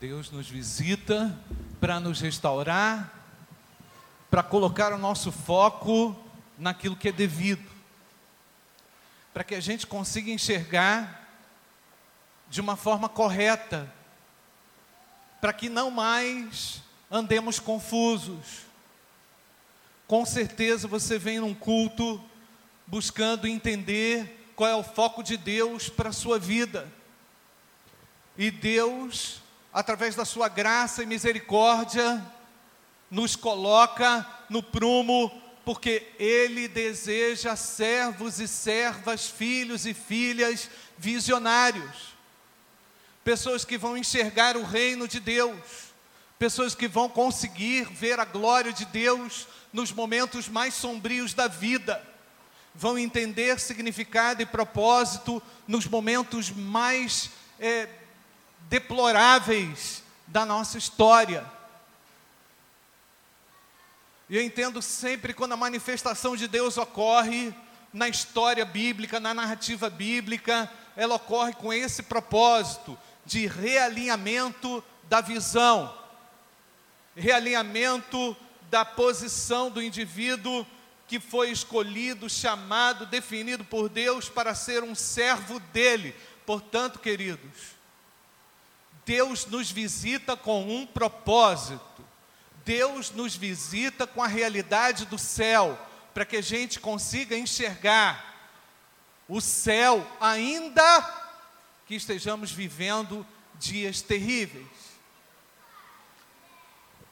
Deus nos visita para nos restaurar, para colocar o nosso foco naquilo que é devido, para que a gente consiga enxergar de uma forma correta, para que não mais andemos confusos. Com certeza você vem num culto buscando entender qual é o foco de Deus para a sua vida. E Deus, através da sua graça e misericórdia, nos coloca no prumo, porque Ele deseja servos e servas, filhos e filhas visionários, pessoas que vão enxergar o reino de Deus, pessoas que vão conseguir ver a glória de Deus nos momentos mais sombrios da vida, vão entender significado e propósito nos momentos mais é, deploráveis da nossa história. E eu entendo sempre quando a manifestação de Deus ocorre na história bíblica, na narrativa bíblica, ela ocorre com esse propósito de realinhamento da visão, realinhamento da posição do indivíduo que foi escolhido, chamado, definido por Deus para ser um servo dele. Portanto, queridos, Deus nos visita com um propósito. Deus nos visita com a realidade do céu, para que a gente consiga enxergar o céu, ainda que estejamos vivendo dias terríveis.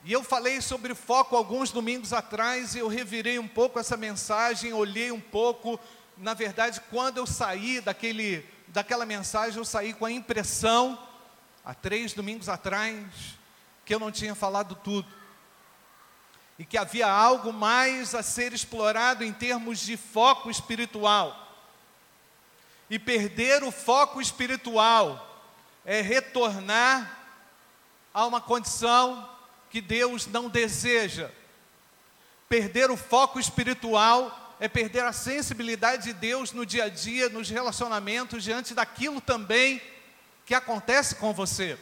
E eu falei sobre foco alguns domingos atrás, e eu revirei um pouco essa mensagem, olhei um pouco. Na verdade, quando eu saí daquele, daquela mensagem, eu saí com a impressão, há três domingos atrás, que eu não tinha falado tudo. E que havia algo mais a ser explorado em termos de foco espiritual. E perder o foco espiritual é retornar a uma condição que Deus não deseja. Perder o foco espiritual é perder a sensibilidade de Deus no dia a dia, nos relacionamentos, diante daquilo também que acontece com você.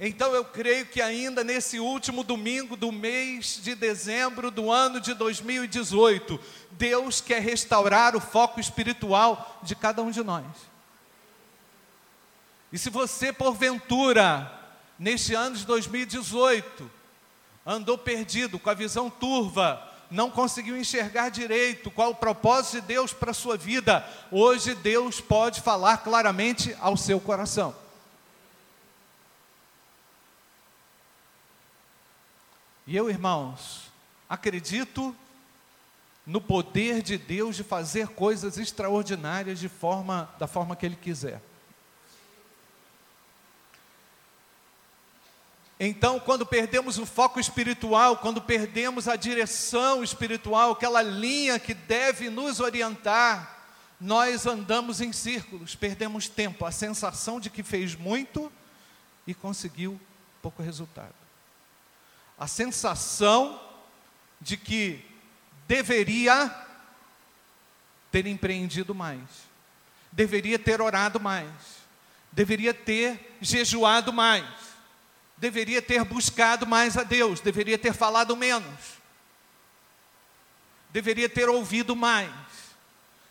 Então eu creio que ainda nesse último domingo do mês de dezembro do ano de 2018, Deus quer restaurar o foco espiritual de cada um de nós. E se você porventura neste ano de 2018, andou perdido, com a visão turva, não conseguiu enxergar direito qual o propósito de Deus para a sua vida, hoje Deus pode falar claramente ao seu coração. E eu, irmãos, acredito no poder de Deus de fazer coisas extraordinárias de forma da forma que ele quiser. Então, quando perdemos o foco espiritual, quando perdemos a direção espiritual, aquela linha que deve nos orientar, nós andamos em círculos, perdemos tempo, a sensação de que fez muito e conseguiu pouco resultado. A sensação de que deveria ter empreendido mais, deveria ter orado mais, deveria ter jejuado mais deveria ter buscado mais a Deus, deveria ter falado menos, deveria ter ouvido mais,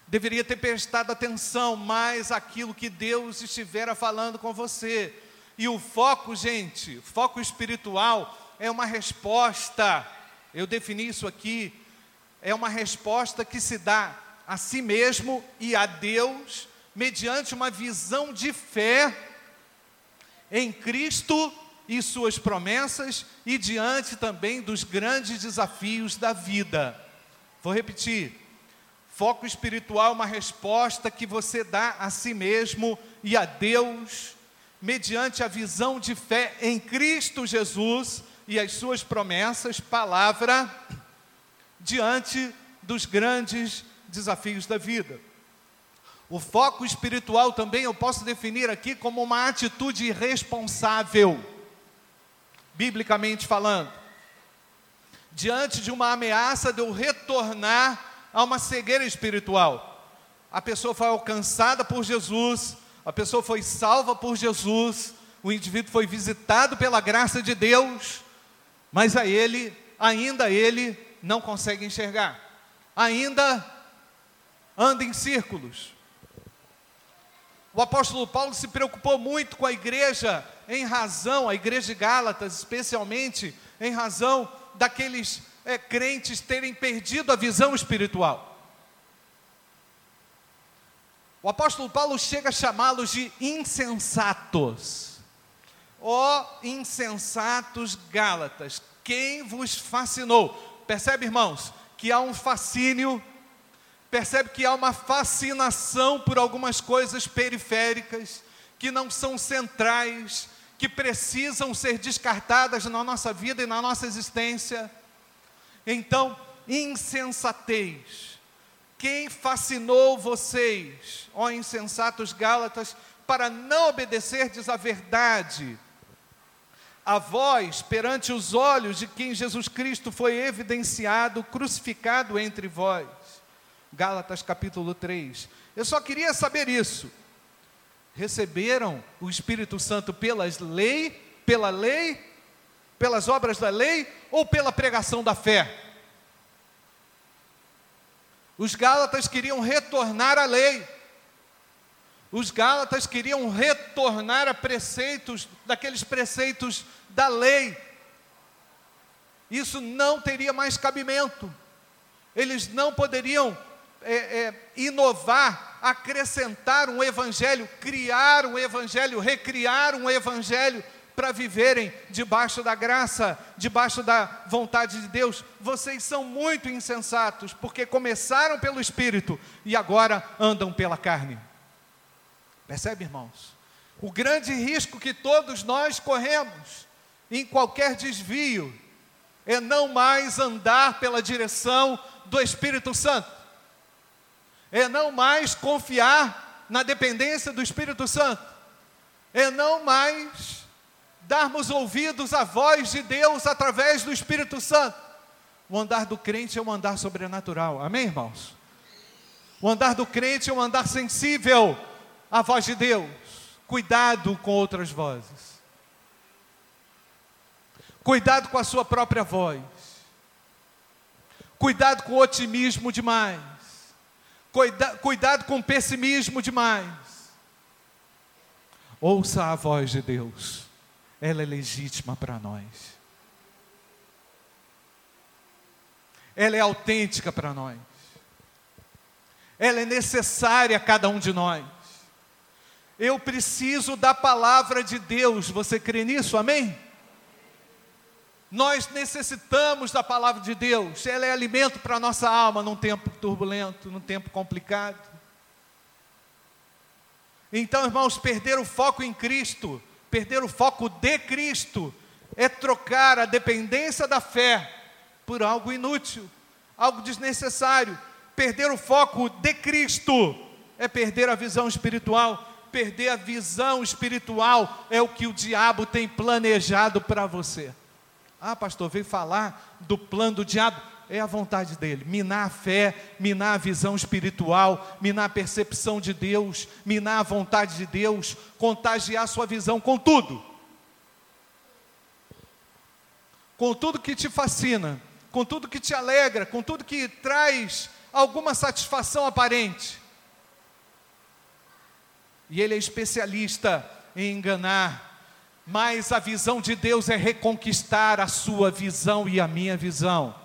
deveria ter prestado atenção mais àquilo que Deus estivera falando com você. E o foco, gente, foco espiritual é uma resposta, eu defini isso aqui, é uma resposta que se dá a si mesmo e a Deus mediante uma visão de fé em Cristo e suas promessas e diante também dos grandes desafios da vida. Vou repetir. Foco espiritual é uma resposta que você dá a si mesmo e a Deus, mediante a visão de fé em Cristo Jesus e as suas promessas, palavra, diante dos grandes desafios da vida. O foco espiritual também eu posso definir aqui como uma atitude responsável biblicamente falando. Diante de uma ameaça de eu retornar a uma cegueira espiritual. A pessoa foi alcançada por Jesus, a pessoa foi salva por Jesus, o indivíduo foi visitado pela graça de Deus, mas a ele, ainda ele, não consegue enxergar, ainda anda em círculos. O apóstolo Paulo se preocupou muito com a igreja, em razão, a igreja de Gálatas, especialmente, em razão daqueles é, crentes terem perdido a visão espiritual. O apóstolo Paulo chega a chamá-los de insensatos. Ó oh, insensatos Gálatas, quem vos fascinou? Percebe, irmãos, que há um fascínio, percebe que há uma fascinação por algumas coisas periféricas, que não são centrais, que precisam ser descartadas na nossa vida e na nossa existência. Então, insensatez. Quem fascinou vocês, ó insensatos Gálatas, para não obedecerdes à verdade? A vós, perante os olhos de quem Jesus Cristo foi evidenciado, crucificado entre vós. Gálatas capítulo 3. Eu só queria saber isso. Receberam o Espírito Santo pelas lei, pela lei, pelas obras da lei ou pela pregação da fé? Os Gálatas queriam retornar à lei. Os Gálatas queriam retornar a preceitos, daqueles preceitos da lei. Isso não teria mais cabimento. Eles não poderiam é, é, inovar, acrescentar um evangelho, criar um evangelho, recriar um evangelho para viverem debaixo da graça, debaixo da vontade de Deus. Vocês são muito insensatos, porque começaram pelo Espírito e agora andam pela carne. Percebe, irmãos? O grande risco que todos nós corremos em qualquer desvio é não mais andar pela direção do Espírito Santo, é não mais confiar na dependência do Espírito Santo, é não mais darmos ouvidos à voz de Deus através do Espírito Santo. O andar do crente é um andar sobrenatural, amém, irmãos? O andar do crente é um andar sensível à voz de Deus. Cuidado com outras vozes. Cuidado com a sua própria voz. Cuidado com o otimismo demais. Cuida, cuidado com o pessimismo demais. Ouça a voz de Deus ela é legítima para nós. Ela é autêntica para nós. Ela é necessária a cada um de nós. Eu preciso da palavra de Deus. Você crê nisso? Amém? Nós necessitamos da palavra de Deus. Ela é alimento para a nossa alma num tempo turbulento, num tempo complicado. Então, irmãos, perder o foco em Cristo Perder o foco de Cristo é trocar a dependência da fé por algo inútil, algo desnecessário. Perder o foco de Cristo é perder a visão espiritual. Perder a visão espiritual é o que o diabo tem planejado para você. Ah, pastor, veio falar do plano do diabo é a vontade dele. Minar a fé, minar a visão espiritual, minar a percepção de Deus, minar a vontade de Deus, contagiar a sua visão com tudo. Com tudo que te fascina, com tudo que te alegra, com tudo que traz alguma satisfação aparente. E ele é especialista em enganar, mas a visão de Deus é reconquistar a sua visão e a minha visão.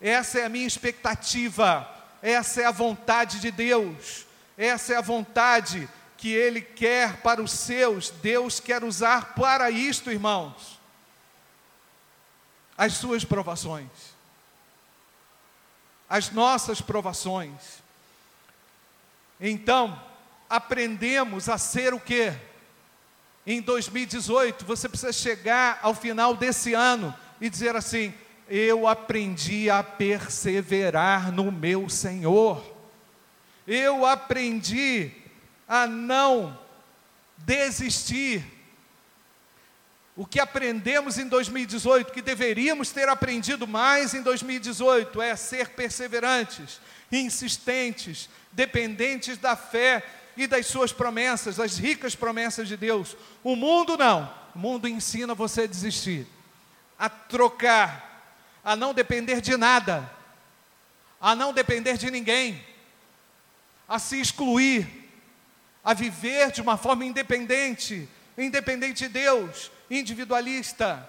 Essa é a minha expectativa, essa é a vontade de Deus, essa é a vontade que Ele quer para os seus, Deus quer usar para isto, irmãos, as suas provações, as nossas provações. Então, aprendemos a ser o que? Em 2018, você precisa chegar ao final desse ano e dizer assim: eu aprendi a perseverar no meu Senhor. Eu aprendi a não desistir. O que aprendemos em 2018, que deveríamos ter aprendido mais em 2018, é ser perseverantes, insistentes, dependentes da fé, e das suas promessas, das ricas promessas de Deus. O mundo não. O mundo ensina você a desistir, a trocar, a não depender de nada, a não depender de ninguém, a se excluir, a viver de uma forma independente, independente de Deus, individualista.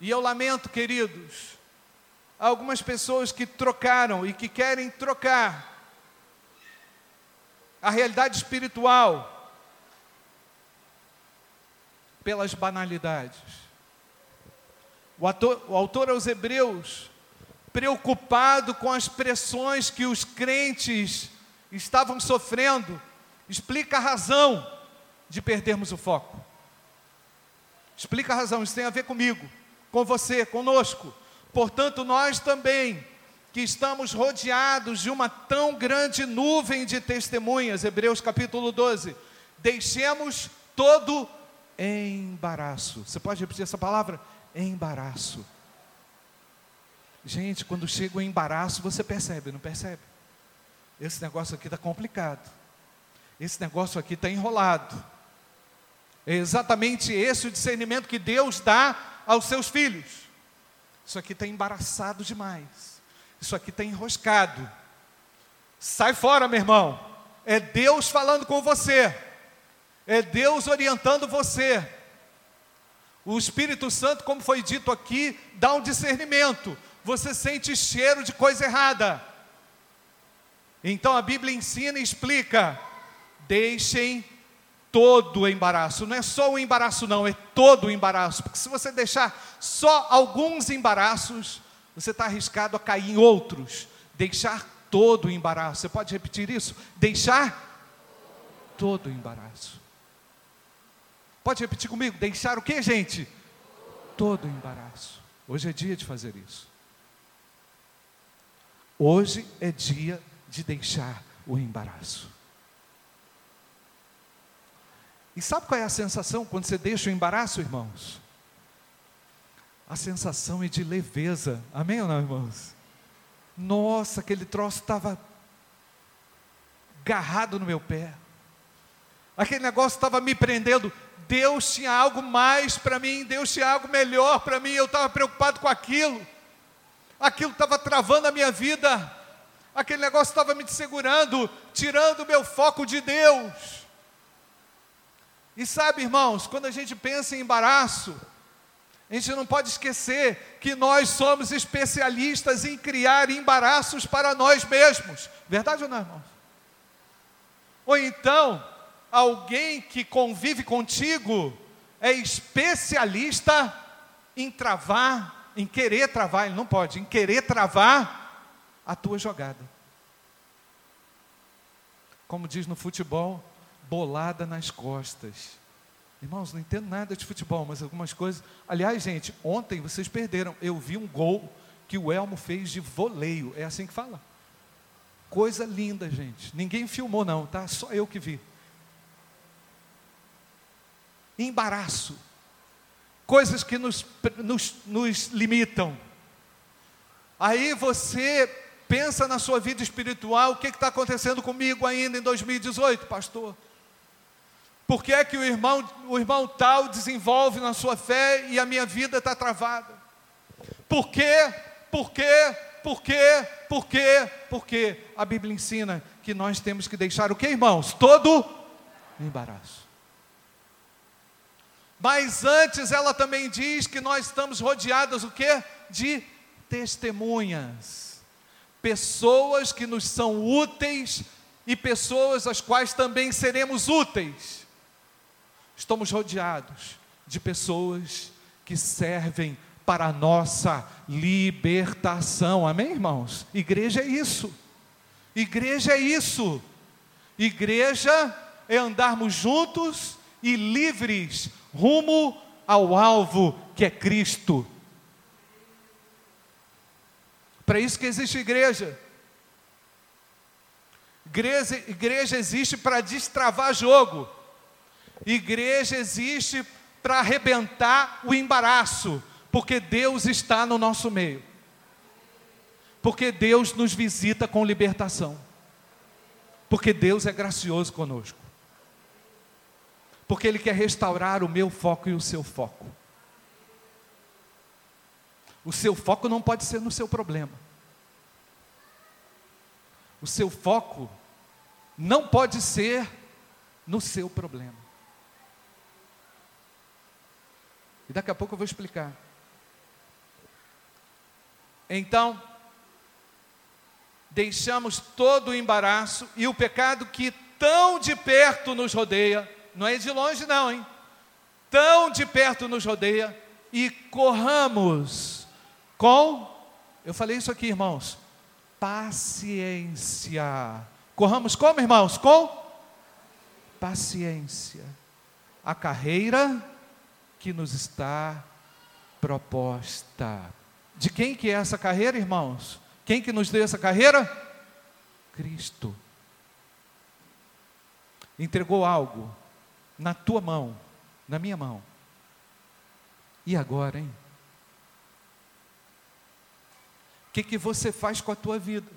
E eu lamento, queridos, algumas pessoas que trocaram e que querem trocar a realidade espiritual pelas banalidades. O, ator, o autor aos Hebreus, preocupado com as pressões que os crentes estavam sofrendo, explica a razão de perdermos o foco. Explica a razão, isso tem a ver comigo, com você, conosco. Portanto, nós também, que estamos rodeados de uma tão grande nuvem de testemunhas, Hebreus capítulo 12, deixemos todo embaraço. Você pode repetir essa palavra? Embaraço. Gente, quando chega o embaraço, você percebe, não percebe? Esse negócio aqui está complicado. Esse negócio aqui está enrolado. É exatamente esse o discernimento que Deus dá aos seus filhos. Isso aqui está embaraçado demais. Isso aqui está enroscado. Sai fora, meu irmão. É Deus falando com você. É Deus orientando você. O Espírito Santo, como foi dito aqui, dá um discernimento. Você sente cheiro de coisa errada. Então a Bíblia ensina e explica: deixem todo o embaraço. Não é só o embaraço, não, é todo o embaraço. Porque se você deixar só alguns embaraços, você está arriscado a cair em outros. Deixar todo o embaraço. Você pode repetir isso? Deixar todo o embaraço. Pode repetir comigo? Deixar o que, gente? Todo o embaraço. Hoje é dia de fazer isso. Hoje é dia de deixar o embaraço. E sabe qual é a sensação quando você deixa o embaraço, irmãos? A sensação é de leveza. Amém ou não, irmãos? Nossa, aquele troço estava agarrado no meu pé. Aquele negócio estava me prendendo. Deus tinha algo mais para mim, Deus tinha algo melhor para mim. Eu estava preocupado com aquilo. Aquilo estava travando a minha vida. Aquele negócio estava me segurando, tirando o meu foco de Deus. E sabe, irmãos, quando a gente pensa em embaraço, a gente não pode esquecer que nós somos especialistas em criar embaraços para nós mesmos. Verdade ou não, irmãos? Ou então, alguém que convive contigo é especialista em travar, em querer travar, ele não pode, em querer travar a tua jogada. Como diz no futebol, bolada nas costas. Irmãos, não entendo nada de futebol, mas algumas coisas. Aliás, gente, ontem vocês perderam. Eu vi um gol que o Elmo fez de voleio. É assim que fala? Coisa linda, gente. Ninguém filmou, não, tá? Só eu que vi. Embaraço. Coisas que nos, nos, nos limitam. Aí você pensa na sua vida espiritual, o que está acontecendo comigo ainda em 2018, pastor? Por que é que o irmão, o irmão tal desenvolve na sua fé e a minha vida está travada? Por quê? Por quê? Por quê? Por quê? Porque a Bíblia ensina que nós temos que deixar o que, irmãos? Todo embaraço. Mas antes ela também diz que nós estamos rodeados o quê? De testemunhas. Pessoas que nos são úteis e pessoas às quais também seremos úteis. Estamos rodeados de pessoas que servem para a nossa libertação. Amém, irmãos? Igreja é isso. Igreja é isso. Igreja é andarmos juntos e livres rumo ao alvo que é Cristo. Para isso que existe igreja. Igreja, igreja existe para destravar jogo. Igreja existe para arrebentar o embaraço, porque Deus está no nosso meio. Porque Deus nos visita com libertação. Porque Deus é gracioso conosco. Porque Ele quer restaurar o meu foco e o seu foco. O seu foco não pode ser no seu problema. O seu foco não pode ser no seu problema. E daqui a pouco eu vou explicar. Então, deixamos todo o embaraço e o pecado que tão de perto nos rodeia, não é de longe, não, hein? Tão de perto nos rodeia e corramos com, eu falei isso aqui, irmãos, paciência. Corramos como, irmãos? Com paciência. A carreira que nos está proposta. De quem que é essa carreira, irmãos? Quem que nos deu essa carreira? Cristo. Entregou algo na tua mão, na minha mão. E agora, hein? O que, que você faz com a tua vida?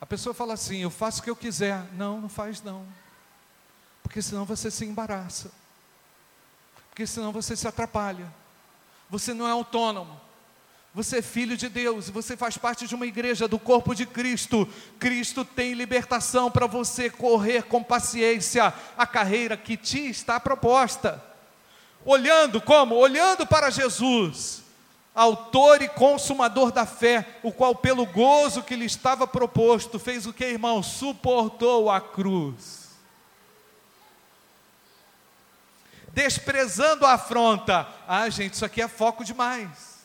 A pessoa fala assim: eu faço o que eu quiser. Não, não faz não. Porque senão você se embaraça. Porque senão você se atrapalha. Você não é autônomo. Você é filho de Deus, você faz parte de uma igreja do corpo de Cristo. Cristo tem libertação para você correr com paciência a carreira que te está proposta. Olhando como? Olhando para Jesus, autor e consumador da fé, o qual, pelo gozo que lhe estava proposto, fez o que, irmão? Suportou a cruz. Desprezando a afronta. Ah, gente, isso aqui é foco demais.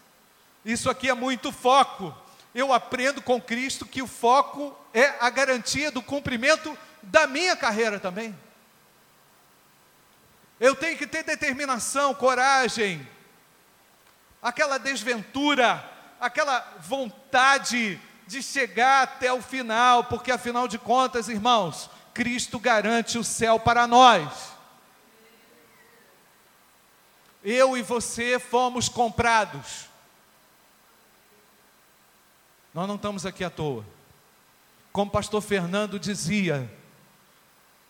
Isso aqui é muito foco. Eu aprendo com Cristo que o foco é a garantia do cumprimento da minha carreira também. Eu tenho que ter determinação, coragem, aquela desventura, aquela vontade de chegar até o final, porque afinal de contas, irmãos, Cristo garante o céu para nós. Eu e você fomos comprados. Nós não estamos aqui à toa. Como o pastor Fernando dizia,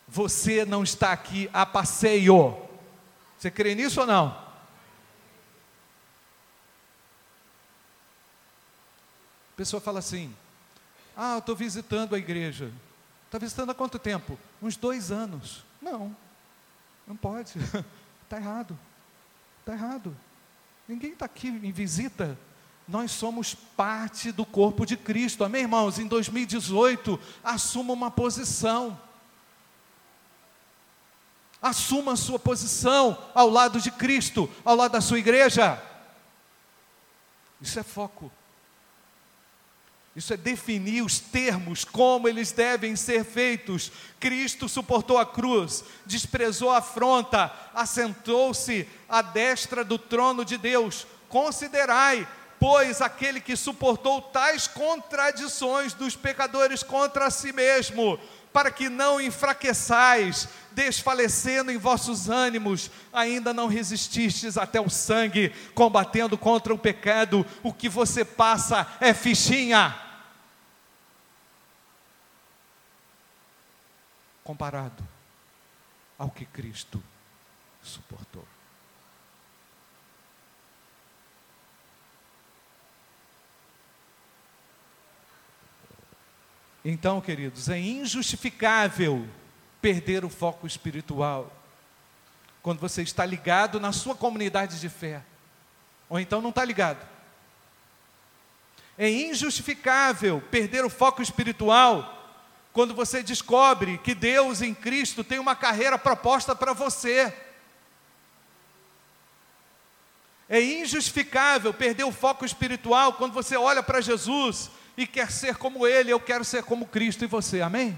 você não está aqui a passeio. Você crê nisso ou não? A pessoa fala assim: Ah, eu estou visitando a igreja. Está visitando há quanto tempo? Uns dois anos. Não, não pode. Está errado. Está errado. Ninguém está aqui em visita nós somos parte do corpo de Cristo. Amém, irmãos? Em 2018, assuma uma posição. Assuma a sua posição ao lado de Cristo, ao lado da sua igreja. Isso é foco. Isso é definir os termos, como eles devem ser feitos. Cristo suportou a cruz, desprezou a afronta, assentou-se à destra do trono de Deus. Considerai pois, aquele que suportou tais contradições dos pecadores contra si mesmo, para que não enfraqueçais, desfalecendo em vossos ânimos, ainda não resististes até o sangue, combatendo contra o pecado, o que você passa é fichinha. Comparado ao que Cristo suportou. Então, queridos, é injustificável perder o foco espiritual quando você está ligado na sua comunidade de fé, ou então não está ligado. É injustificável perder o foco espiritual quando você descobre que Deus em Cristo tem uma carreira proposta para você. É injustificável perder o foco espiritual quando você olha para Jesus e quer ser como Ele, eu quero ser como Cristo e você, amém?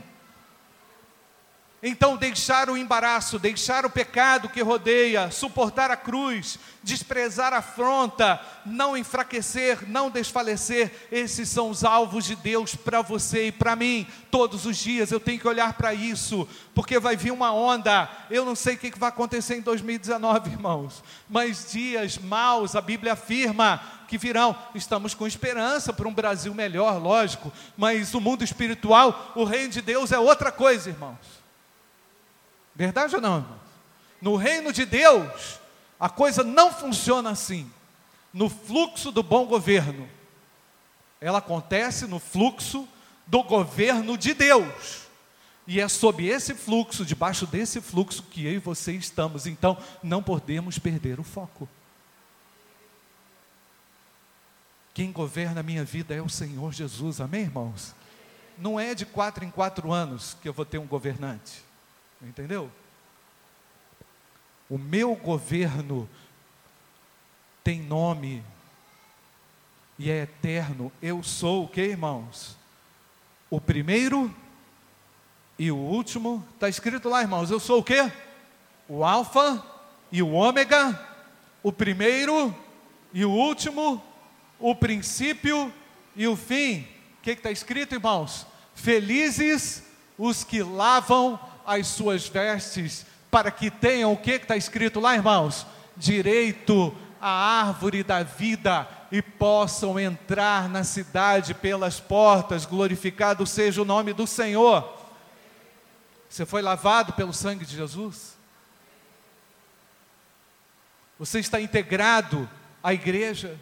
Então, deixar o embaraço, deixar o pecado que rodeia, suportar a cruz, desprezar a afronta, não enfraquecer, não desfalecer, esses são os alvos de Deus para você e para mim. Todos os dias eu tenho que olhar para isso, porque vai vir uma onda. Eu não sei o que vai acontecer em 2019, irmãos, mas dias maus, a Bíblia afirma que virão. Estamos com esperança para um Brasil melhor, lógico, mas o mundo espiritual, o reino de Deus é outra coisa, irmãos. Verdade ou não? No reino de Deus, a coisa não funciona assim. No fluxo do bom governo. Ela acontece no fluxo do governo de Deus. E é sob esse fluxo, debaixo desse fluxo, que eu e você estamos. Então, não podemos perder o foco. Quem governa a minha vida é o Senhor Jesus, amém, irmãos? Não é de quatro em quatro anos que eu vou ter um governante. Entendeu? O meu governo tem nome e é eterno. Eu sou o que, irmãos? O primeiro e o último. Está escrito lá, irmãos. Eu sou o que? O Alfa e o Ômega. O primeiro e o último. O princípio e o fim. O que está escrito, irmãos? Felizes os que lavam as suas vestes, para que tenham o que está escrito lá, irmãos? Direito à árvore da vida e possam entrar na cidade pelas portas, glorificado seja o nome do Senhor. Você foi lavado pelo sangue de Jesus? Você está integrado à igreja?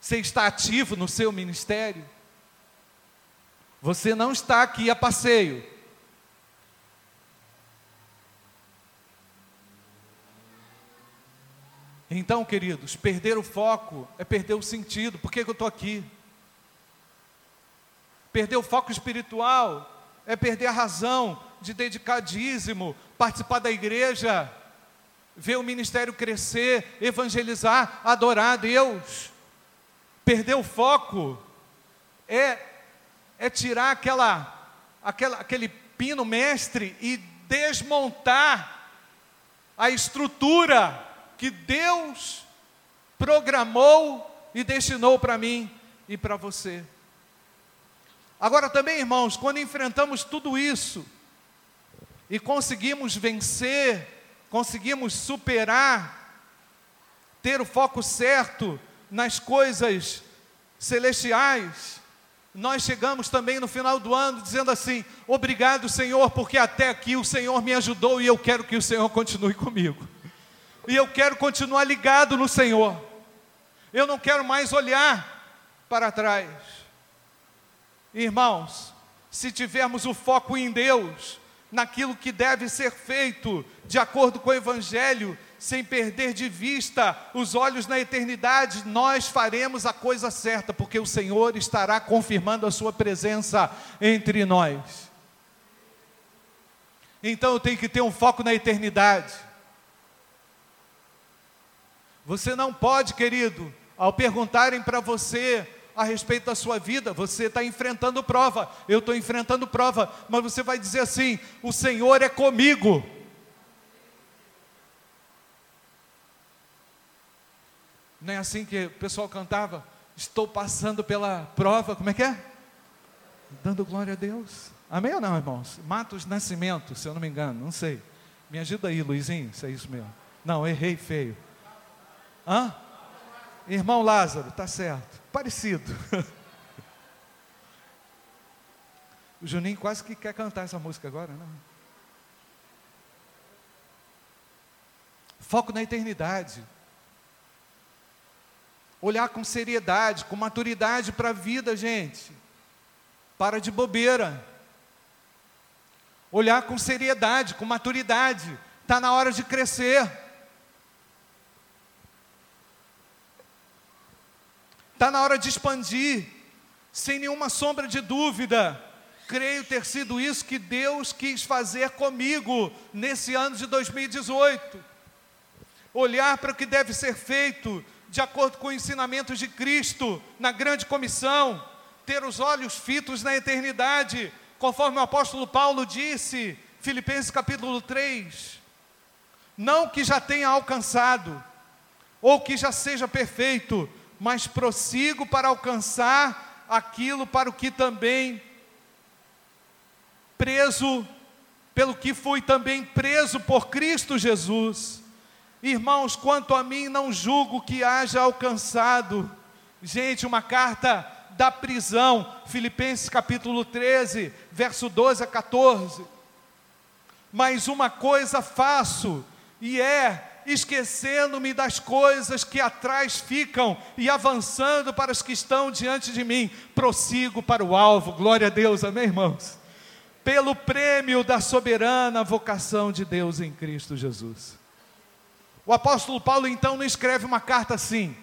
Você está ativo no seu ministério? Você não está aqui a passeio. Então, queridos, perder o foco é perder o sentido. Por que, que eu estou aqui? Perder o foco espiritual é perder a razão de dedicar dízimo, participar da igreja, ver o ministério crescer, evangelizar, adorar a Deus. Perder o foco é é tirar aquela, aquela, aquele pino mestre e desmontar a estrutura que Deus programou e destinou para mim e para você. Agora também, irmãos, quando enfrentamos tudo isso e conseguimos vencer, conseguimos superar, ter o foco certo nas coisas celestiais, nós chegamos também no final do ano dizendo assim: obrigado, Senhor, porque até aqui o Senhor me ajudou e eu quero que o Senhor continue comigo. E eu quero continuar ligado no Senhor. Eu não quero mais olhar para trás. Irmãos, se tivermos o foco em Deus, naquilo que deve ser feito de acordo com o Evangelho, sem perder de vista os olhos na eternidade, nós faremos a coisa certa, porque o Senhor estará confirmando a Sua presença entre nós. Então eu tenho que ter um foco na eternidade. Você não pode, querido, ao perguntarem para você a respeito da sua vida, você está enfrentando prova, eu estou enfrentando prova, mas você vai dizer assim: o Senhor é comigo. Não é assim que o pessoal cantava? Estou passando pela prova, como é que é? Dando glória a Deus. Amém ou não, irmãos? Matos Nascimento, se eu não me engano, não sei. Me ajuda aí, Luizinho, se é isso mesmo. Não, errei feio. Hã? Irmão Lázaro, tá certo. Parecido. o Juninho quase que quer cantar essa música agora, não? Foco na eternidade olhar com seriedade, com maturidade para a vida, gente. Para de bobeira. Olhar com seriedade, com maturidade. Está na hora de crescer. Está na hora de expandir, sem nenhuma sombra de dúvida. Creio ter sido isso que Deus quis fazer comigo nesse ano de 2018. Olhar para o que deve ser feito de acordo com o ensinamento de Cristo na grande comissão, ter os olhos fitos na eternidade, conforme o apóstolo Paulo disse, Filipenses capítulo 3, não que já tenha alcançado, ou que já seja perfeito, mas prossigo para alcançar aquilo para o que também preso, pelo que fui também preso por Cristo Jesus. Irmãos, quanto a mim, não julgo que haja alcançado. Gente, uma carta da prisão, Filipenses capítulo 13, verso 12 a 14. Mas uma coisa faço, e é esquecendo-me das coisas que atrás ficam e avançando para as que estão diante de mim, prossigo para o alvo. Glória a Deus, amém, irmãos? Pelo prêmio da soberana vocação de Deus em Cristo Jesus. O apóstolo Paulo então não escreve uma carta assim,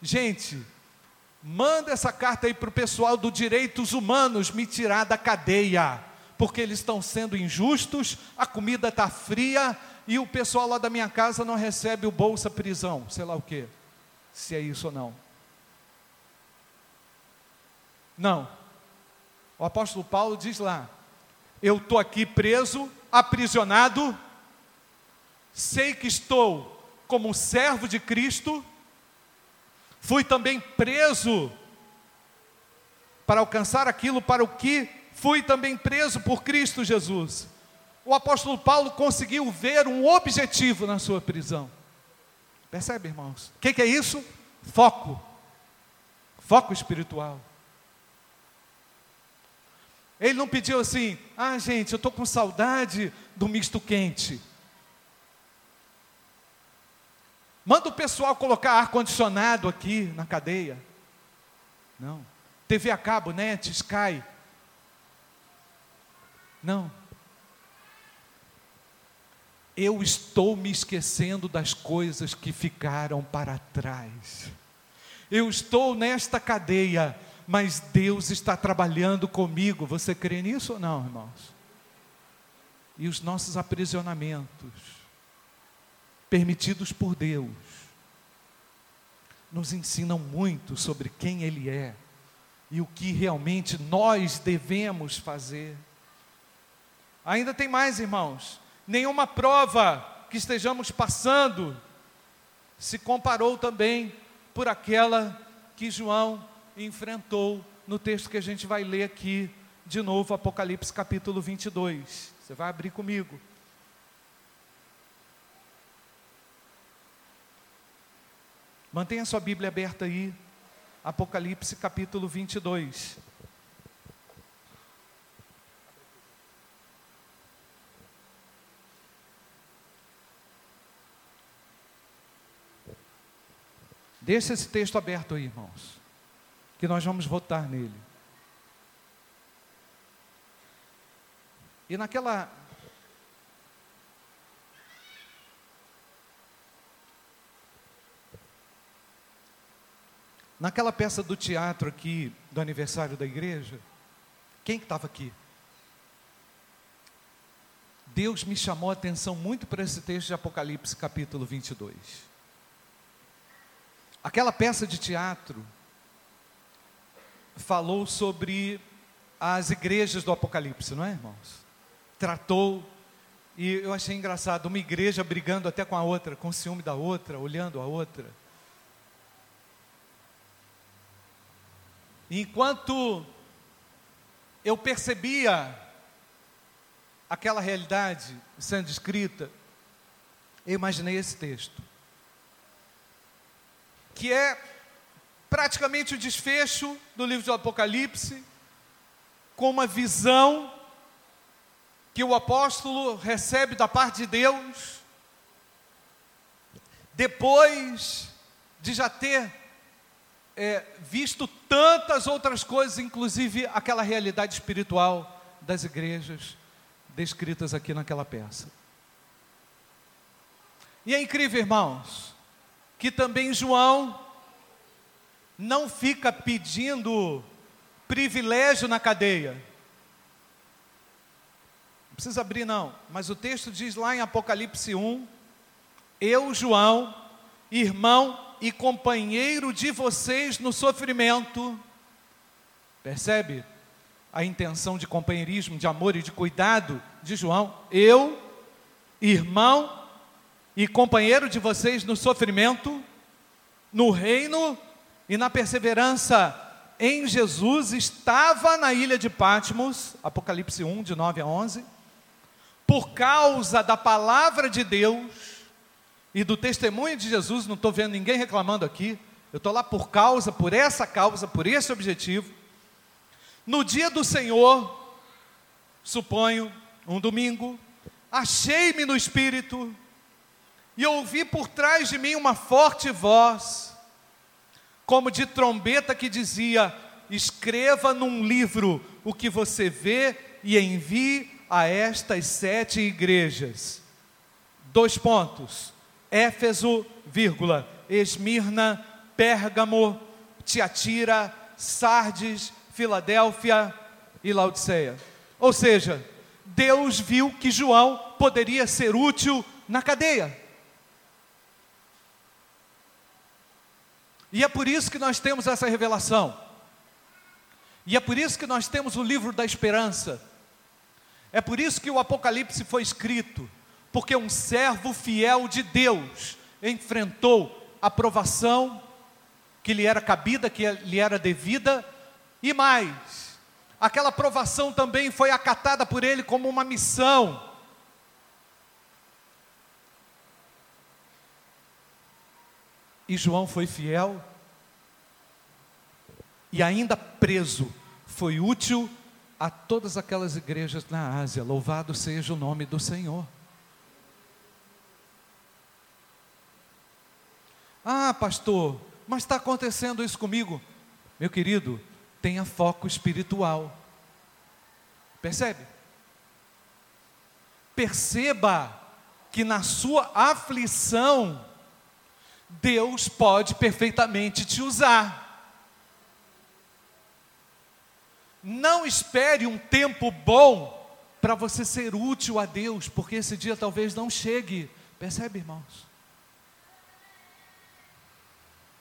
gente, manda essa carta aí para o pessoal do direitos humanos me tirar da cadeia, porque eles estão sendo injustos, a comida está fria, e o pessoal lá da minha casa não recebe o bolsa prisão, sei lá o que, se é isso ou não. Não. O apóstolo Paulo diz lá: Eu estou aqui preso, aprisionado, sei que estou como um servo de Cristo, fui também preso para alcançar aquilo para o que fui também preso por Cristo Jesus o apóstolo Paulo conseguiu ver um objetivo na sua prisão. Percebe, irmãos? O que, que é isso? Foco. Foco espiritual. Ele não pediu assim, ah, gente, eu estou com saudade do misto quente. Manda o pessoal colocar ar-condicionado aqui na cadeia. Não. TV a cabo, net, Sky. Não eu estou me esquecendo das coisas que ficaram para trás. Eu estou nesta cadeia, mas Deus está trabalhando comigo. Você crê nisso ou não, irmãos? E os nossos aprisionamentos, permitidos por Deus, nos ensinam muito sobre quem Ele é e o que realmente nós devemos fazer. Ainda tem mais, irmãos nenhuma prova que estejamos passando se comparou também por aquela que João enfrentou no texto que a gente vai ler aqui de novo, Apocalipse capítulo 22. Você vai abrir comigo. Mantenha sua Bíblia aberta aí, Apocalipse capítulo 22. Deixa esse texto aberto aí, irmãos, que nós vamos votar nele. E naquela Naquela peça do teatro aqui, do aniversário da igreja, quem que estava aqui? Deus me chamou a atenção muito para esse texto de Apocalipse, capítulo 22. Aquela peça de teatro falou sobre as igrejas do Apocalipse, não é, irmãos? Tratou, e eu achei engraçado, uma igreja brigando até com a outra, com ciúme da outra, olhando a outra. Enquanto eu percebia aquela realidade sendo escrita, eu imaginei esse texto que é praticamente o desfecho do livro do Apocalipse, com uma visão que o apóstolo recebe da parte de Deus, depois de já ter é, visto tantas outras coisas, inclusive aquela realidade espiritual das igrejas descritas aqui naquela peça. E é incrível, irmãos, que também João não fica pedindo privilégio na cadeia. Não precisa abrir, não, mas o texto diz lá em Apocalipse 1: Eu, João, irmão e companheiro de vocês no sofrimento, percebe? a intenção de companheirismo, de amor e de cuidado de João, eu, irmão e companheiro de vocês no sofrimento, no reino e na perseverança em Jesus, estava na ilha de Patmos, Apocalipse 1, de 9 a 11, por causa da palavra de Deus e do testemunho de Jesus, não estou vendo ninguém reclamando aqui, eu estou lá por causa, por essa causa, por esse objetivo. No dia do Senhor, suponho, um domingo, achei-me no Espírito e ouvi por trás de mim uma forte voz, como de trombeta que dizia: Escreva num livro o que você vê e envie a estas sete igrejas. Dois pontos: Éfeso, vírgula, Esmirna, Pérgamo, Tiatira, Sardes, Filadélfia e Laodiceia. Ou seja, Deus viu que João poderia ser útil na cadeia. E é por isso que nós temos essa revelação. E é por isso que nós temos o livro da esperança. É por isso que o Apocalipse foi escrito, porque um servo fiel de Deus enfrentou a provação que lhe era cabida, que lhe era devida, e mais, aquela provação também foi acatada por ele como uma missão. E João foi fiel, e ainda preso, foi útil a todas aquelas igrejas na Ásia. Louvado seja o nome do Senhor. Ah, pastor, mas está acontecendo isso comigo. Meu querido, tenha foco espiritual. Percebe? Perceba que na sua aflição, Deus pode perfeitamente te usar. Não espere um tempo bom para você ser útil a Deus, porque esse dia talvez não chegue. Percebe, irmãos?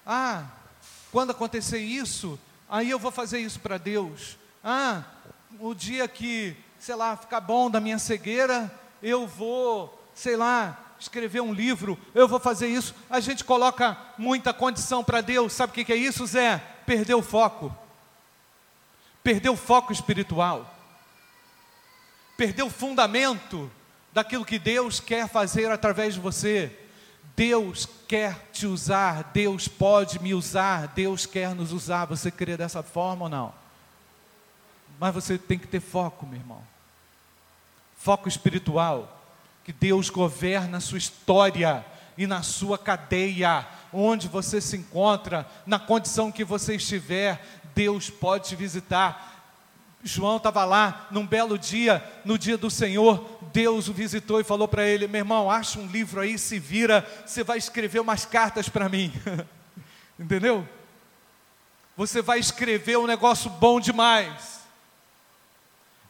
Ah, quando acontecer isso, aí eu vou fazer isso para Deus. Ah, o dia que, sei lá, ficar bom da minha cegueira, eu vou, sei lá, escrever um livro, eu vou fazer isso. A gente coloca muita condição para Deus, sabe o que é isso, Zé? Perder o foco, perder o foco espiritual, perder o fundamento daquilo que Deus quer fazer através de você. Deus quer te usar, Deus pode me usar, Deus quer nos usar. Você crê dessa forma ou não? Mas você tem que ter foco, meu irmão. Foco espiritual que Deus governa a sua história e na sua cadeia, onde você se encontra, na condição que você estiver, Deus pode te visitar. João estava lá num belo dia, no dia do Senhor, Deus o visitou e falou para ele: meu irmão, acha um livro aí, se vira, você vai escrever umas cartas para mim. Entendeu? Você vai escrever um negócio bom demais.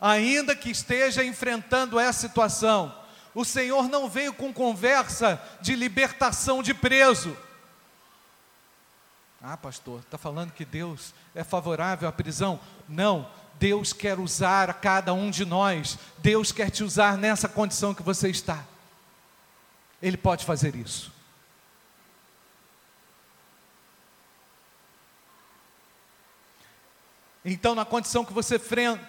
Ainda que esteja enfrentando essa situação, o Senhor não veio com conversa de libertação de preso. Ah, pastor, está falando que Deus é favorável à prisão? Não, Deus quer usar a cada um de nós, Deus quer te usar nessa condição que você está. Ele pode fazer isso. Então, na condição que você,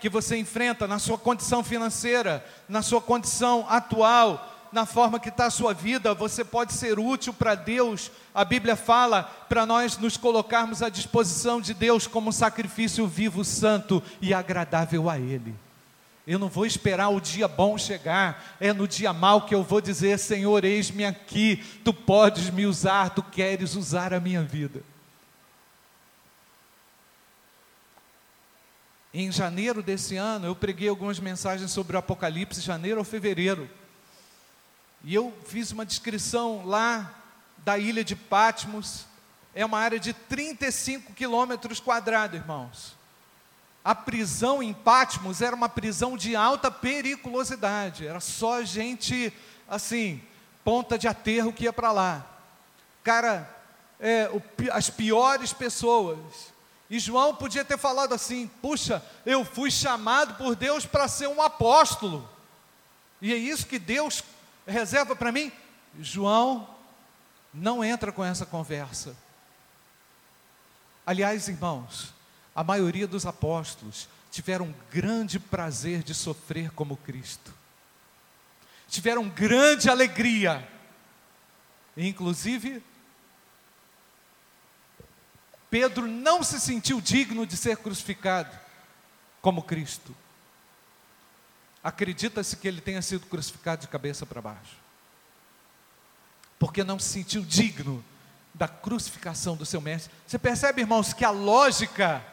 que você enfrenta, na sua condição financeira, na sua condição atual, na forma que está a sua vida, você pode ser útil para Deus. A Bíblia fala para nós nos colocarmos à disposição de Deus como sacrifício vivo, santo e agradável a Ele. Eu não vou esperar o dia bom chegar, é no dia mau que eu vou dizer: Senhor, eis-me aqui, tu podes me usar, tu queres usar a minha vida. Em janeiro desse ano, eu preguei algumas mensagens sobre o Apocalipse, janeiro ou fevereiro. E eu fiz uma descrição lá da ilha de Patmos. É uma área de 35 quilômetros quadrados, irmãos. A prisão em Patmos era uma prisão de alta periculosidade. Era só gente, assim, ponta de aterro que ia para lá. Cara, é, o, as piores pessoas E João podia ter falado assim: puxa, eu fui chamado por Deus para ser um apóstolo, e é isso que Deus reserva para mim. João não entra com essa conversa. Aliás, irmãos, a maioria dos apóstolos tiveram grande prazer de sofrer como Cristo, tiveram grande alegria, inclusive Pedro não se sentiu digno de ser crucificado como Cristo. Acredita-se que ele tenha sido crucificado de cabeça para baixo, porque não se sentiu digno da crucificação do seu mestre. Você percebe, irmãos, que a lógica,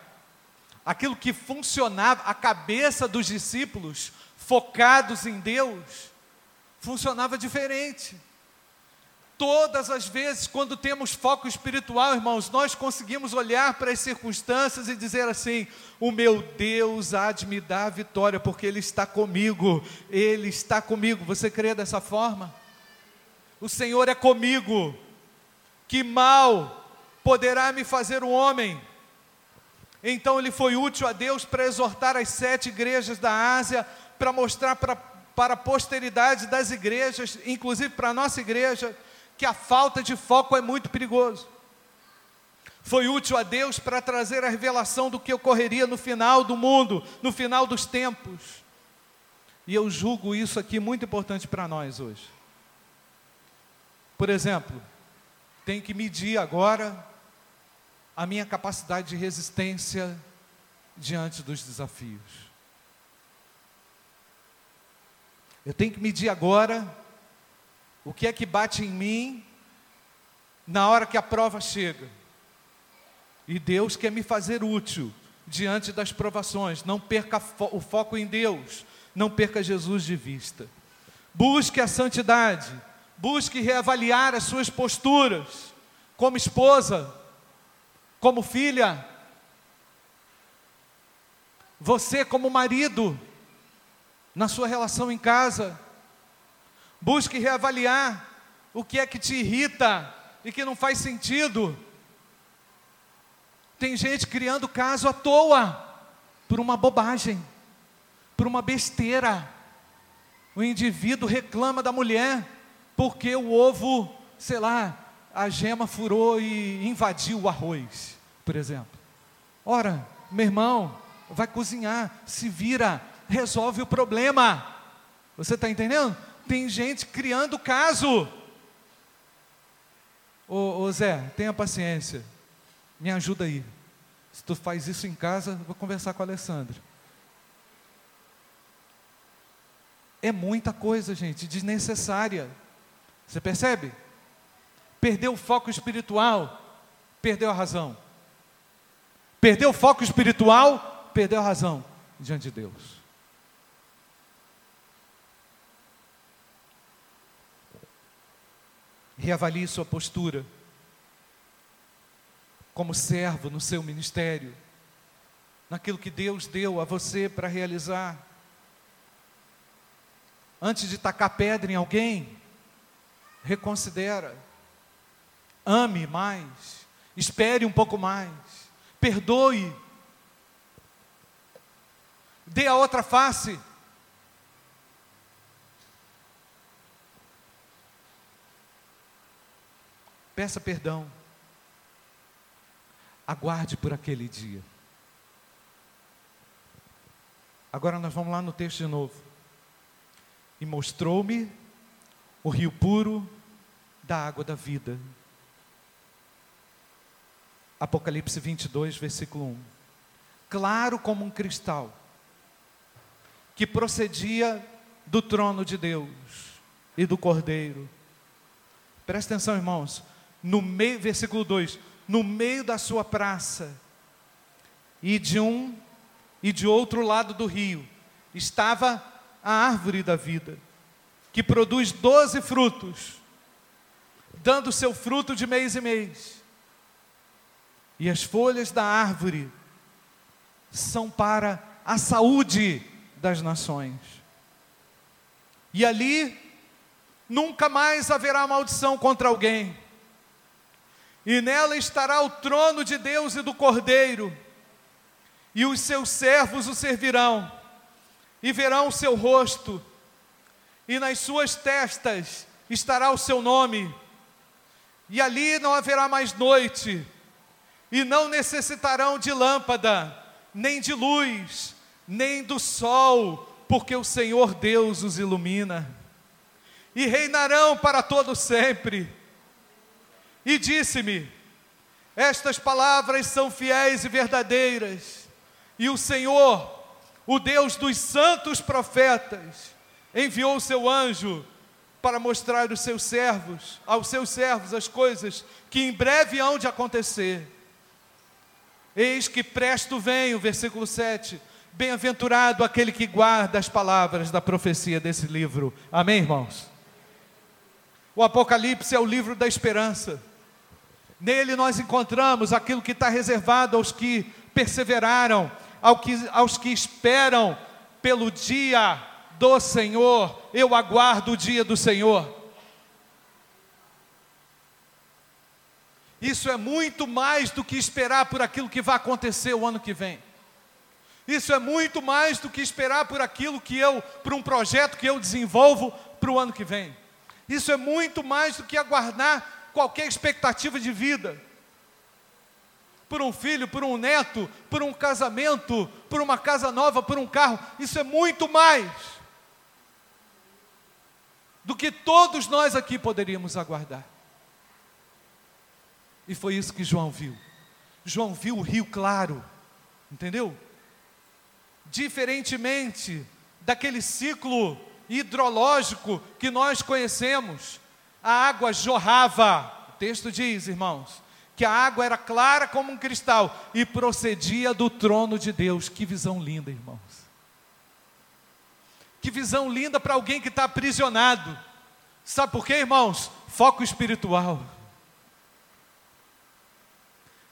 aquilo que funcionava, a cabeça dos discípulos focados em Deus, funcionava diferente. Todas as vezes, quando temos foco espiritual, irmãos, nós conseguimos olhar para as circunstâncias e dizer assim: o meu Deus há de me dar a vitória, porque Ele está comigo, Ele está comigo. Você crê dessa forma? O Senhor é comigo, que mal poderá me fazer um homem? Então ele foi útil a Deus para exortar as sete igrejas da Ásia, para mostrar para, para a posteridade das igrejas, inclusive para a nossa igreja, que a falta de foco é muito perigoso. Foi útil a Deus para trazer a revelação do que ocorreria no final do mundo, no final dos tempos. E eu julgo isso aqui muito importante para nós hoje. Por exemplo, tenho que medir agora a minha capacidade de resistência diante dos desafios. Eu tenho que medir agora o que é que bate em mim na hora que a prova chega? E Deus quer me fazer útil diante das provações. Não perca fo o foco em Deus. Não perca Jesus de vista. Busque a santidade. Busque reavaliar as suas posturas. Como esposa, como filha. Você, como marido, na sua relação em casa Busque reavaliar o que é que te irrita e que não faz sentido. Tem gente criando caso à toa, por uma bobagem, por uma besteira. O indivíduo reclama da mulher porque o ovo, sei lá, a gema furou e invadiu o arroz, por exemplo. Ora, meu irmão, vai cozinhar, se vira, resolve o problema. Você está entendendo? Tem gente criando caso. Ô, ô Zé, tenha paciência. Me ajuda aí. Se tu faz isso em casa, vou conversar com a Alessandra. É muita coisa, gente, desnecessária. Você percebe? Perdeu o foco espiritual, perdeu a razão. Perdeu o foco espiritual, perdeu a razão diante de Deus. Reavalie sua postura como servo no seu ministério, naquilo que Deus deu a você para realizar. Antes de tacar pedra em alguém, reconsidera. Ame mais, espere um pouco mais, perdoe. Dê a outra face. Peça perdão. Aguarde por aquele dia. Agora nós vamos lá no texto de novo. E mostrou-me o rio puro da água da vida. Apocalipse 22, versículo 1. Claro como um cristal, que procedia do trono de Deus e do Cordeiro. Presta atenção, irmãos no meio, versículo 2, no meio da sua praça, e de um e de outro lado do rio, estava a árvore da vida, que produz doze frutos, dando seu fruto de mês em mês. E as folhas da árvore são para a saúde das nações. E ali nunca mais haverá maldição contra alguém e nela estará o trono de Deus e do Cordeiro, e os seus servos o servirão, e verão o seu rosto, e nas suas testas estará o seu nome, e ali não haverá mais noite, e não necessitarão de lâmpada, nem de luz, nem do sol, porque o Senhor Deus os ilumina, e reinarão para todo sempre. E disse-me: Estas palavras são fiéis e verdadeiras, e o Senhor, o Deus dos santos profetas, enviou o seu anjo para mostrar aos seus servos, aos seus servos as coisas que em breve hão de acontecer. Eis que presto venho, versículo 7. Bem-aventurado aquele que guarda as palavras da profecia desse livro. Amém, irmãos? O Apocalipse é o livro da esperança. Nele nós encontramos aquilo que está reservado aos que perseveraram, aos que, aos que esperam pelo dia do Senhor, eu aguardo o dia do Senhor. Isso é muito mais do que esperar por aquilo que vai acontecer o ano que vem. Isso é muito mais do que esperar por aquilo que eu, por um projeto que eu desenvolvo para o ano que vem. Isso é muito mais do que aguardar qualquer expectativa de vida. Por um filho, por um neto, por um casamento, por uma casa nova, por um carro. Isso é muito mais do que todos nós aqui poderíamos aguardar. E foi isso que João viu. João viu o rio claro, entendeu? Diferentemente daquele ciclo hidrológico que nós conhecemos, a água jorrava, o texto diz, irmãos, que a água era clara como um cristal e procedia do trono de Deus. Que visão linda, irmãos. Que visão linda para alguém que está aprisionado. Sabe por quê, irmãos? Foco espiritual.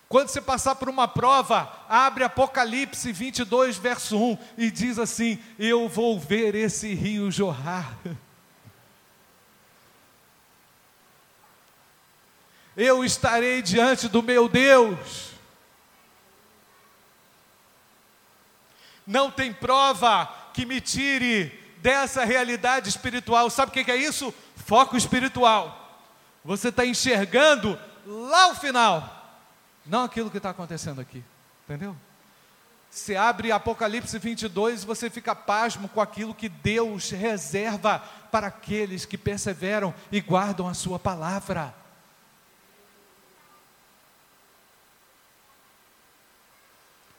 Quando você passar por uma prova, abre Apocalipse 22, verso 1 e diz assim: Eu vou ver esse rio jorrar. Eu estarei diante do meu Deus. Não tem prova que me tire dessa realidade espiritual. Sabe o que é isso? Foco espiritual. Você está enxergando lá o final, não aquilo que está acontecendo aqui, entendeu? Você abre Apocalipse 22 e você fica pasmo com aquilo que Deus reserva para aqueles que perseveram e guardam a Sua palavra.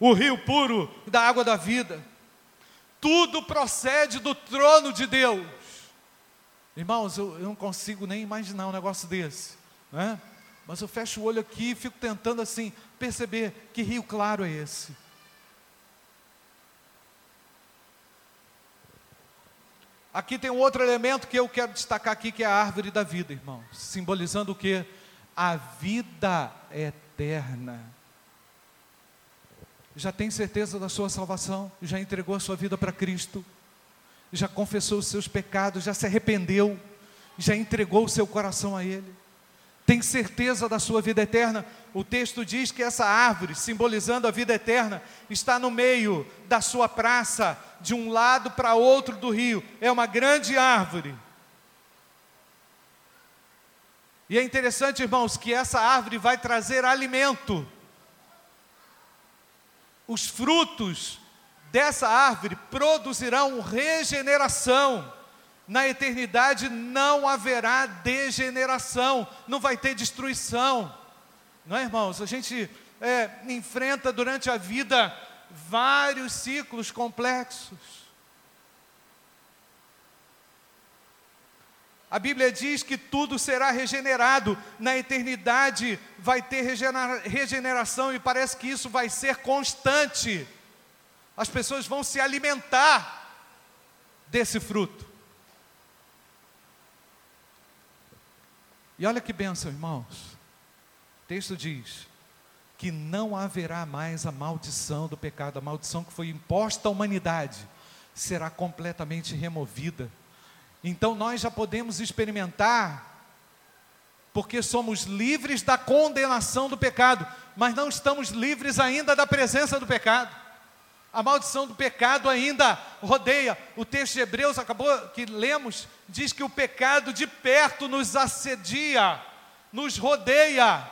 O rio puro da água da vida tudo procede do trono de Deus. Irmãos, eu, eu não consigo nem imaginar um negócio desse, né? Mas eu fecho o olho aqui e fico tentando assim perceber que rio claro é esse. Aqui tem um outro elemento que eu quero destacar aqui, que é a árvore da vida, irmãos, simbolizando o que? A vida eterna já tem certeza da sua salvação, já entregou a sua vida para Cristo, já confessou os seus pecados, já se arrependeu, já entregou o seu coração a Ele, tem certeza da sua vida eterna. O texto diz que essa árvore, simbolizando a vida eterna, está no meio da sua praça, de um lado para outro do rio, é uma grande árvore. E é interessante, irmãos, que essa árvore vai trazer alimento os frutos dessa árvore produzirão regeneração. Na eternidade não haverá degeneração, não vai ter destruição. Não é, irmãos? A gente é, enfrenta durante a vida vários ciclos complexos. A Bíblia diz que tudo será regenerado, na eternidade vai ter regeneração e parece que isso vai ser constante. As pessoas vão se alimentar desse fruto. E olha que benção, irmãos. O texto diz que não haverá mais a maldição do pecado, a maldição que foi imposta à humanidade será completamente removida então nós já podemos experimentar porque somos livres da condenação do pecado, mas não estamos livres ainda da presença do pecado. A maldição do pecado ainda rodeia. O texto de Hebreus, acabou que lemos, diz que o pecado de perto nos assedia, nos rodeia.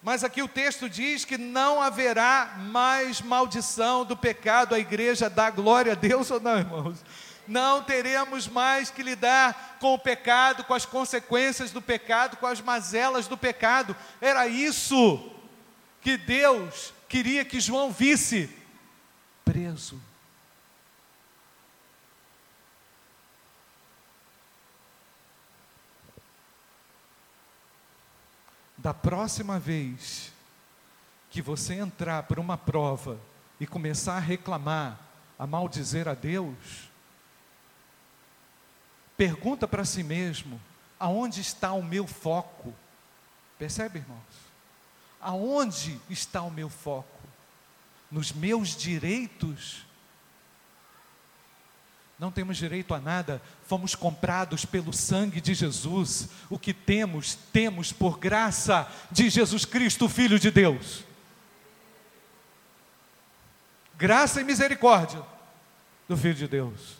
Mas aqui o texto diz que não haverá mais maldição do pecado. A igreja dá glória a Deus ou não, irmãos? Não teremos mais que lidar com o pecado, com as consequências do pecado, com as mazelas do pecado. Era isso que Deus queria que João visse preso. Da próxima vez que você entrar por uma prova e começar a reclamar, a maldizer a Deus, pergunta para si mesmo: aonde está o meu foco? Percebe, irmãos? Aonde está o meu foco? nos meus direitos. Não temos direito a nada, fomos comprados pelo sangue de Jesus. O que temos, temos por graça de Jesus Cristo, Filho de Deus. Graça e misericórdia do Filho de Deus.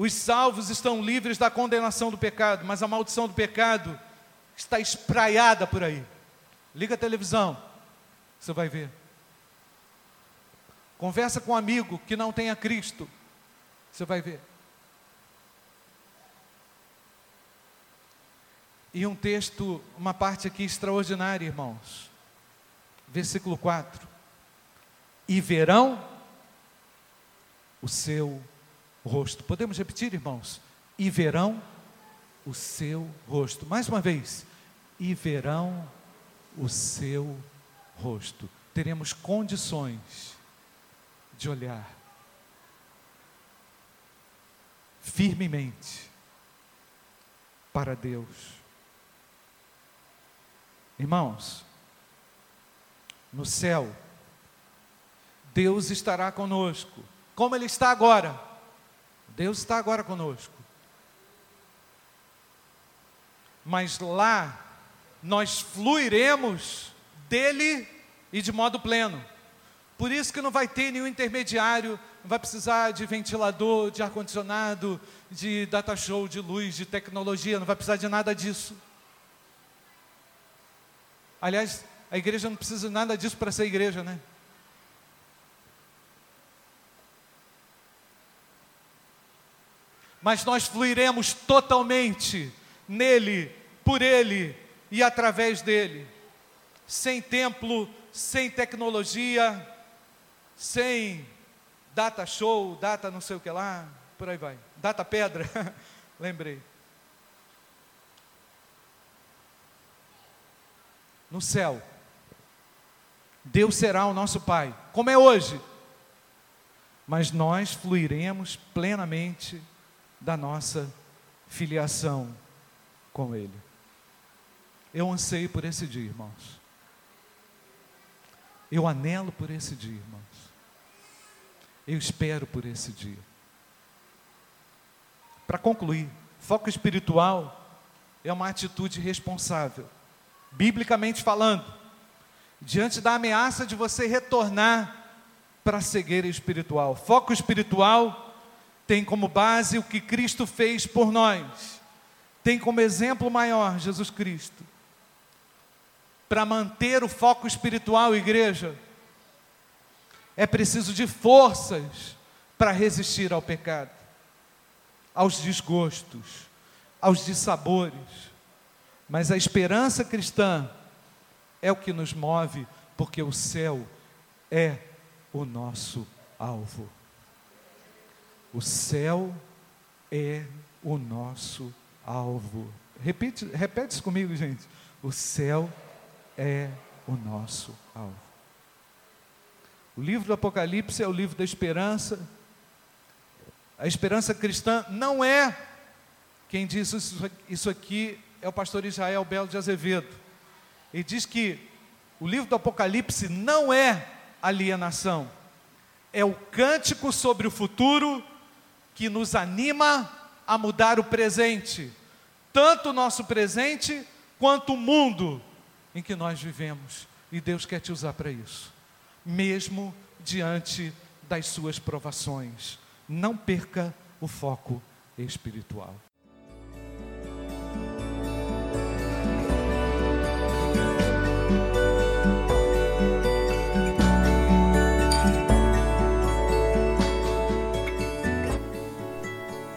Os salvos estão livres da condenação do pecado, mas a maldição do pecado está espraiada por aí. Liga a televisão, você vai ver. Conversa com um amigo que não tenha Cristo, você vai ver. E um texto, uma parte aqui extraordinária, irmãos. Versículo 4. E verão o seu rosto. Podemos repetir, irmãos? E verão o seu rosto. Mais uma vez e verão o seu rosto. Teremos condições de olhar firmemente para Deus. Irmãos, no céu, Deus estará conosco, como Ele está agora. Deus está agora conosco. Mas lá nós fluiremos dele e de modo pleno. Por isso que não vai ter nenhum intermediário, não vai precisar de ventilador, de ar-condicionado, de data show, de luz, de tecnologia, não vai precisar de nada disso. Aliás, a igreja não precisa de nada disso para ser igreja, né? Mas nós fluiremos totalmente nele, por ele e através dele. Sem templo, sem tecnologia, sem data show, data não sei o que lá, por aí vai. Data pedra, lembrei. No céu, Deus será o nosso Pai, como é hoje, mas nós fluiremos plenamente da nossa filiação com Ele. Eu anseio por esse dia, irmãos. Eu anelo por esse dia, irmãos. Eu espero por esse dia. Para concluir, foco espiritual é uma atitude responsável, biblicamente falando, diante da ameaça de você retornar para a cegueira espiritual. Foco espiritual tem como base o que Cristo fez por nós, tem como exemplo maior Jesus Cristo para manter o foco espiritual, igreja, é preciso de forças para resistir ao pecado, aos desgostos, aos dissabores. Mas a esperança cristã é o que nos move, porque o céu é o nosso alvo. O céu é o nosso alvo. Repete, repete isso comigo, gente. O céu é o nosso alvo. O livro do Apocalipse é o livro da esperança. A esperança cristã não é, quem diz isso aqui é o pastor Israel Belo de Azevedo. Ele diz que o livro do Apocalipse não é alienação, é o cântico sobre o futuro que nos anima a mudar o presente, tanto o nosso presente quanto o mundo em que nós vivemos. E Deus quer te usar para isso, mesmo diante das suas provações. Não perca o foco espiritual.